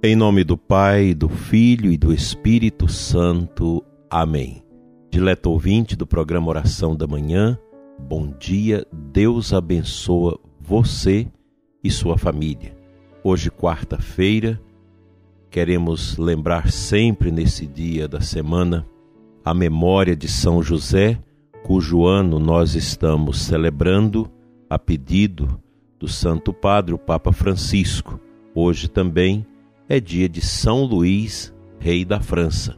Em nome do Pai, do Filho e do Espírito Santo. Amém. Dileto ouvinte do programa Oração da Manhã, bom dia, Deus abençoa você e sua família. Hoje, quarta-feira, queremos lembrar sempre nesse dia da semana a memória de São José, cujo ano nós estamos celebrando a pedido do Santo Padre, o Papa Francisco. Hoje também é dia de São Luís, rei da França.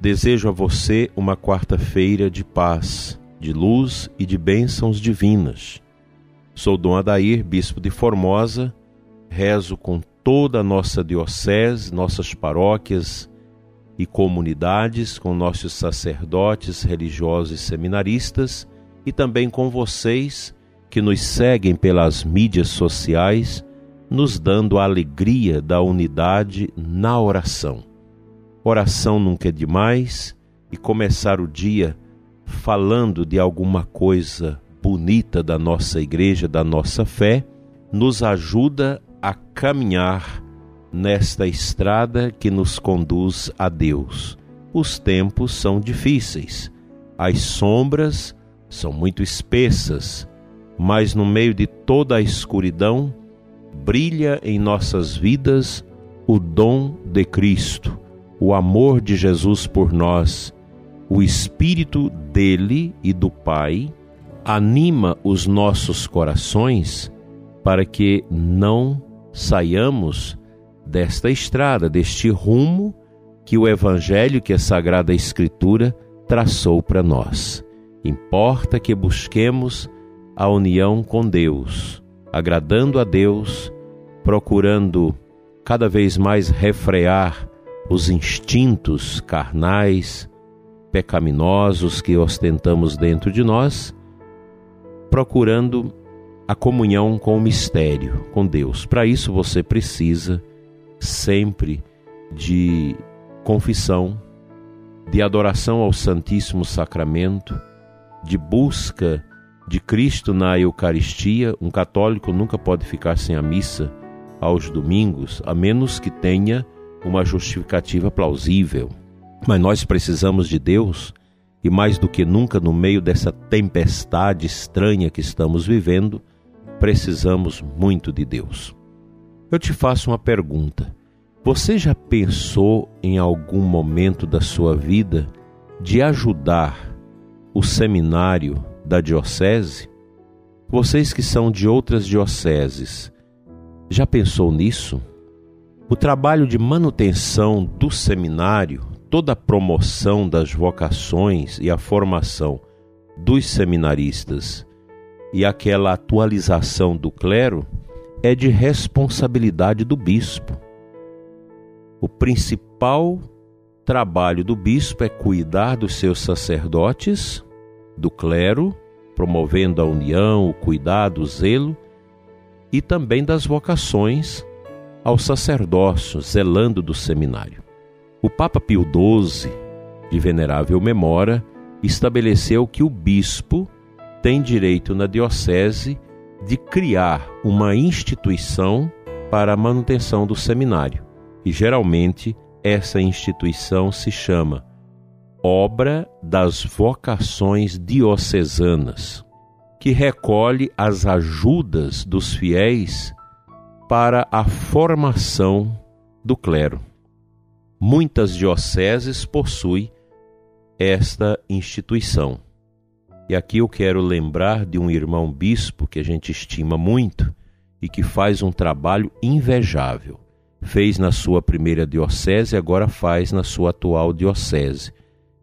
Desejo a você uma quarta-feira de paz, de luz e de bênçãos divinas. Sou Dom Adair, bispo de Formosa, rezo com toda a nossa diocese, nossas paróquias e comunidades, com nossos sacerdotes, religiosos e seminaristas, e também com vocês que nos seguem pelas mídias sociais nos dando a alegria da unidade na oração. Oração nunca é demais e começar o dia falando de alguma coisa bonita da nossa igreja, da nossa fé, nos ajuda a caminhar nesta estrada que nos conduz a Deus. Os tempos são difíceis, as sombras são muito espessas, mas no meio de toda a escuridão, brilha em nossas vidas o dom de Cristo, o amor de Jesus por nós, o Espírito dele e do Pai anima os nossos corações para que não saiamos desta estrada, deste rumo que o Evangelho, que a Sagrada Escritura traçou para nós. Importa que busquemos a união com Deus, agradando a Deus, procurando cada vez mais refrear os instintos carnais, pecaminosos que ostentamos dentro de nós, procurando a comunhão com o mistério, com Deus. Para isso você precisa sempre de confissão, de adoração ao Santíssimo Sacramento, de busca de Cristo na Eucaristia, um católico nunca pode ficar sem a missa aos domingos, a menos que tenha uma justificativa plausível. Mas nós precisamos de Deus e, mais do que nunca, no meio dessa tempestade estranha que estamos vivendo, precisamos muito de Deus. Eu te faço uma pergunta: você já pensou em algum momento da sua vida de ajudar o seminário da diocese? Vocês que são de outras dioceses, já pensou nisso? O trabalho de manutenção do seminário, toda a promoção das vocações e a formação dos seminaristas e aquela atualização do clero é de responsabilidade do bispo. O principal trabalho do bispo é cuidar dos seus sacerdotes do clero, promovendo a união, o cuidado, o zelo, e também das vocações ao sacerdócio, zelando do seminário. O Papa Pio XII, de venerável memória, estabeleceu que o bispo tem direito na diocese de criar uma instituição para a manutenção do seminário. E geralmente essa instituição se chama obra das vocações diocesanas, que recolhe as ajudas dos fiéis para a formação do clero. Muitas dioceses possuem esta instituição. E aqui eu quero lembrar de um irmão bispo que a gente estima muito e que faz um trabalho invejável. Fez na sua primeira diocese, agora faz na sua atual diocese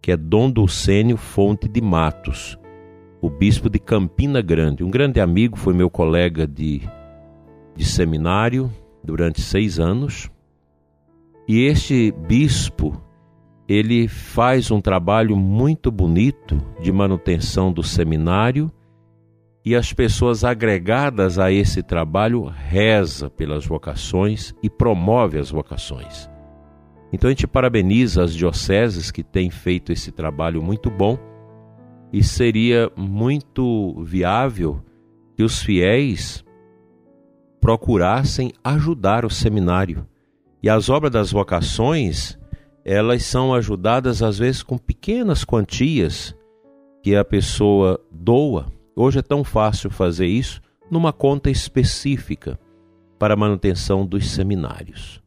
que é Dom Dulcênio Fonte de Matos, o bispo de Campina Grande. Um grande amigo, foi meu colega de, de seminário durante seis anos. E este bispo, ele faz um trabalho muito bonito de manutenção do seminário e as pessoas agregadas a esse trabalho reza pelas vocações e promove as vocações. Então a gente parabeniza as dioceses que têm feito esse trabalho muito bom e seria muito viável que os fiéis procurassem ajudar o seminário E as obras das vocações, elas são ajudadas às vezes com pequenas quantias que a pessoa doa. Hoje é tão fácil fazer isso numa conta específica para a manutenção dos seminários.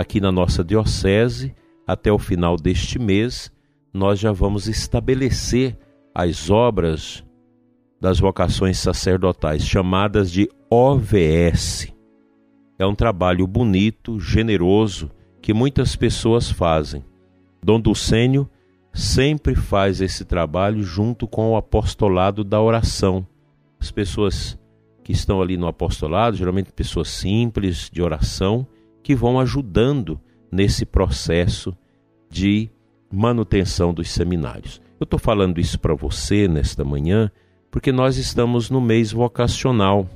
Aqui na nossa diocese, até o final deste mês, nós já vamos estabelecer as obras das vocações sacerdotais, chamadas de OVS. É um trabalho bonito, generoso, que muitas pessoas fazem. Dom Dulcênio sempre faz esse trabalho junto com o apostolado da oração. As pessoas que estão ali no apostolado, geralmente pessoas simples de oração, que vão ajudando nesse processo de manutenção dos seminários. Eu estou falando isso para você nesta manhã porque nós estamos no mês vocacional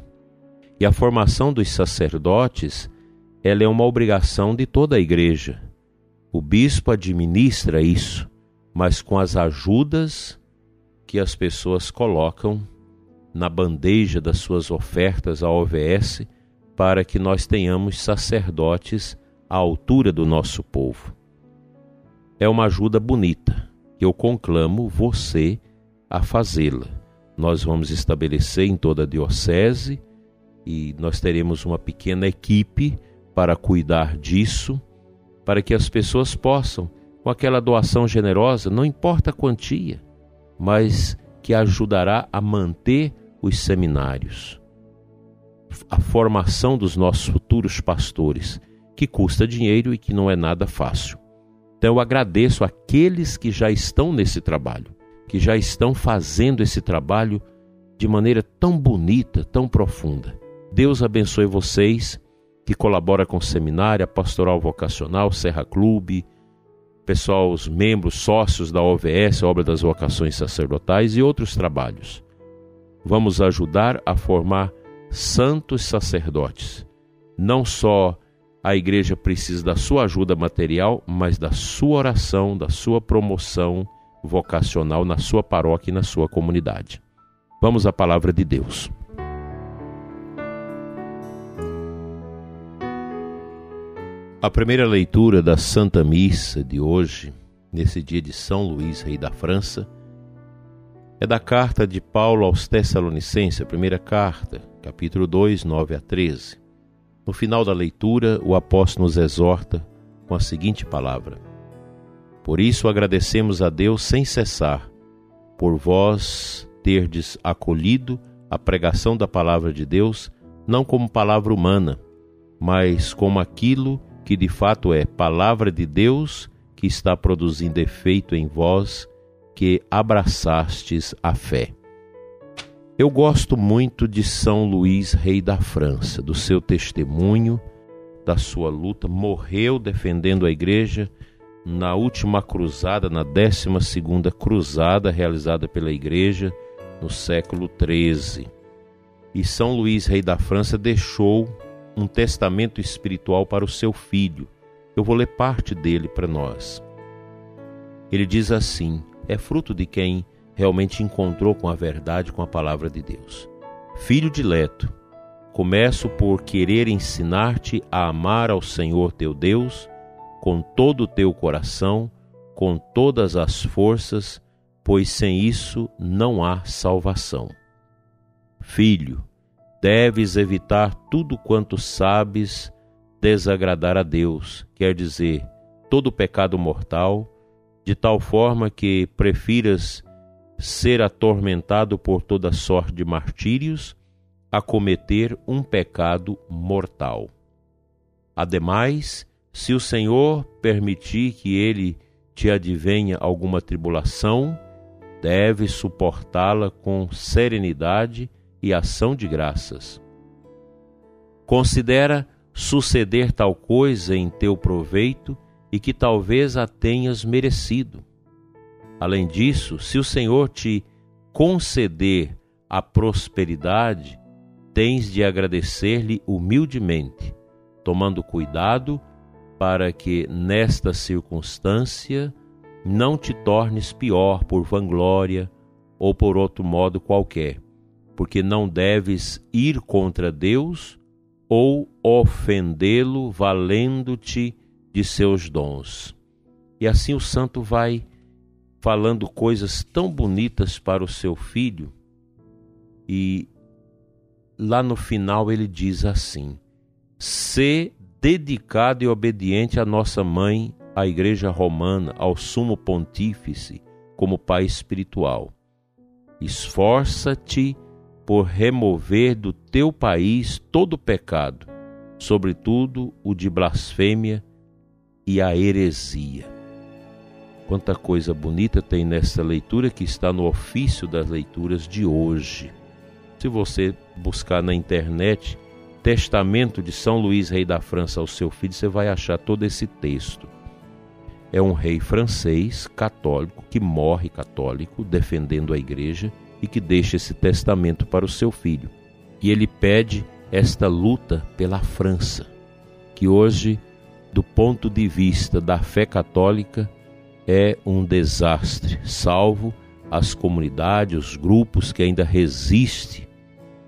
e a formação dos sacerdotes ela é uma obrigação de toda a igreja. O bispo administra isso, mas com as ajudas que as pessoas colocam na bandeja das suas ofertas à OVS para que nós tenhamos sacerdotes à altura do nosso povo. É uma ajuda bonita eu conclamo você a fazê-la nós vamos estabelecer em toda a diocese e nós teremos uma pequena equipe para cuidar disso, para que as pessoas possam, com aquela doação generosa, não importa a quantia, mas que ajudará a manter os seminários, a formação dos nossos futuros pastores, que custa dinheiro e que não é nada fácil. Então eu agradeço aqueles que já estão nesse trabalho que já estão fazendo esse trabalho de maneira tão bonita, tão profunda. Deus abençoe vocês que colabora com o seminário, Pastoral Vocacional, Serra Clube, pessoal, os membros, sócios da OVS, Obra das Vocações Sacerdotais e outros trabalhos. Vamos ajudar a formar santos sacerdotes. Não só a igreja precisa da sua ajuda material, mas da sua oração, da sua promoção vocacional na sua paróquia e na sua comunidade. Vamos à palavra de Deus. A primeira leitura da Santa Missa de hoje, nesse dia de São Luís, rei da França, é da carta de Paulo aos Tessalonicenses, a primeira carta, capítulo 2, 9 a 13. No final da leitura, o apóstolo nos exorta com a seguinte palavra: por isso agradecemos a Deus sem cessar, por vós terdes acolhido a pregação da palavra de Deus, não como palavra humana, mas como aquilo que de fato é palavra de Deus que está produzindo efeito em vós, que abraçastes a fé. Eu gosto muito de São Luís, rei da França, do seu testemunho, da sua luta, morreu defendendo a igreja na última cruzada, na 12 cruzada realizada pela Igreja no século XIII. E São Luís, rei da França, deixou um testamento espiritual para o seu filho. Eu vou ler parte dele para nós. Ele diz assim: é fruto de quem realmente encontrou com a verdade, com a palavra de Deus. Filho dileto, começo por querer ensinar-te a amar ao Senhor teu Deus com todo o teu coração, com todas as forças, pois sem isso não há salvação. Filho, deves evitar tudo quanto sabes desagradar a Deus, quer dizer, todo pecado mortal, de tal forma que prefiras ser atormentado por toda sorte de martírios a cometer um pecado mortal. Ademais, se o Senhor permitir que ele te advenha alguma tribulação, deve suportá-la com serenidade e ação de graças. Considera suceder tal coisa em teu proveito e que talvez a tenhas merecido. Além disso, se o Senhor te conceder a prosperidade, tens de agradecer-lhe humildemente, tomando cuidado para que nesta circunstância não te tornes pior por vanglória ou por outro modo qualquer, porque não deves ir contra Deus ou ofendê-lo valendo-te de seus dons. E assim o santo vai falando coisas tão bonitas para o seu filho, e lá no final ele diz assim: ser dedicado e obediente à nossa mãe, à Igreja Romana, ao Sumo Pontífice, como pai espiritual. Esforça-te por remover do teu país todo pecado, sobretudo o de blasfêmia e a heresia. Quanta coisa bonita tem nessa leitura que está no ofício das leituras de hoje. Se você buscar na internet Testamento de São Luís, rei da França, ao seu filho, você vai achar todo esse texto. É um rei francês católico que morre católico, defendendo a igreja e que deixa esse testamento para o seu filho. E ele pede esta luta pela França, que hoje, do ponto de vista da fé católica, é um desastre, salvo as comunidades, os grupos que ainda resistem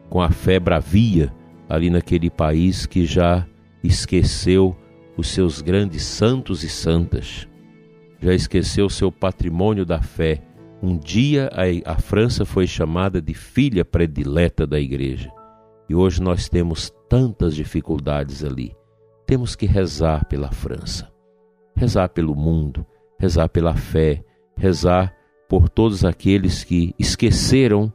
com a fé bravia ali naquele país que já esqueceu os seus grandes santos e santas, já esqueceu seu patrimônio da fé. Um dia a, a França foi chamada de filha predileta da igreja e hoje nós temos tantas dificuldades ali. Temos que rezar pela França, rezar pelo mundo, rezar pela fé, rezar por todos aqueles que esqueceram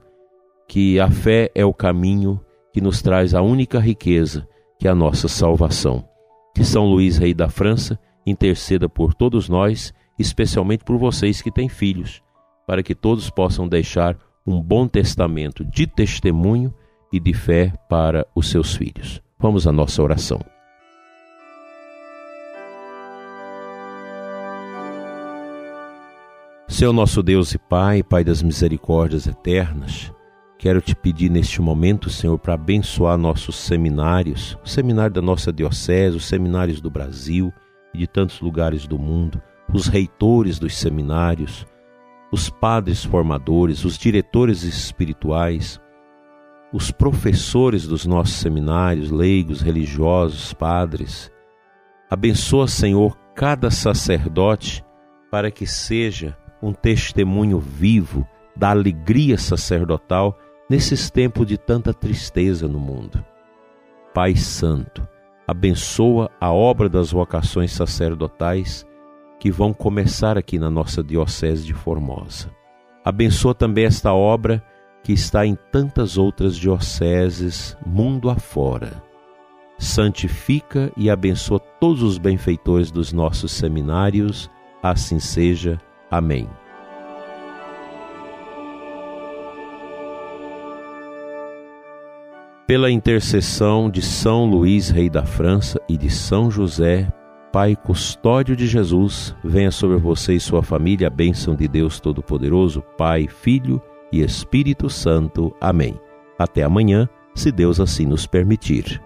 que a fé é o caminho que nos traz a única riqueza, que é a nossa salvação. Que São Luís, rei da França, interceda por todos nós, especialmente por vocês que têm filhos, para que todos possam deixar um bom testamento de testemunho e de fé para os seus filhos. Vamos à nossa oração. Seu nosso Deus e Pai, Pai das misericórdias eternas, quero te pedir neste momento, Senhor, para abençoar nossos seminários, o seminário da nossa diocese, os seminários do Brasil e de tantos lugares do mundo, os reitores dos seminários, os padres formadores, os diretores espirituais, os professores dos nossos seminários, leigos, religiosos, padres. Abençoa, Senhor, cada sacerdote para que seja um testemunho vivo da alegria sacerdotal nesses tempos de tanta tristeza no mundo. Pai Santo, abençoa a obra das vocações sacerdotais que vão começar aqui na nossa Diocese de Formosa. Abençoa também esta obra que está em tantas outras dioceses mundo afora. Santifica e abençoa todos os benfeitores dos nossos seminários, assim seja. Amém. Pela intercessão de São Luís, rei da França, e de São José, Pai custódio de Jesus, venha sobre você e sua família a bênção de Deus Todo-Poderoso, Pai, Filho e Espírito Santo. Amém. Até amanhã, se Deus assim nos permitir.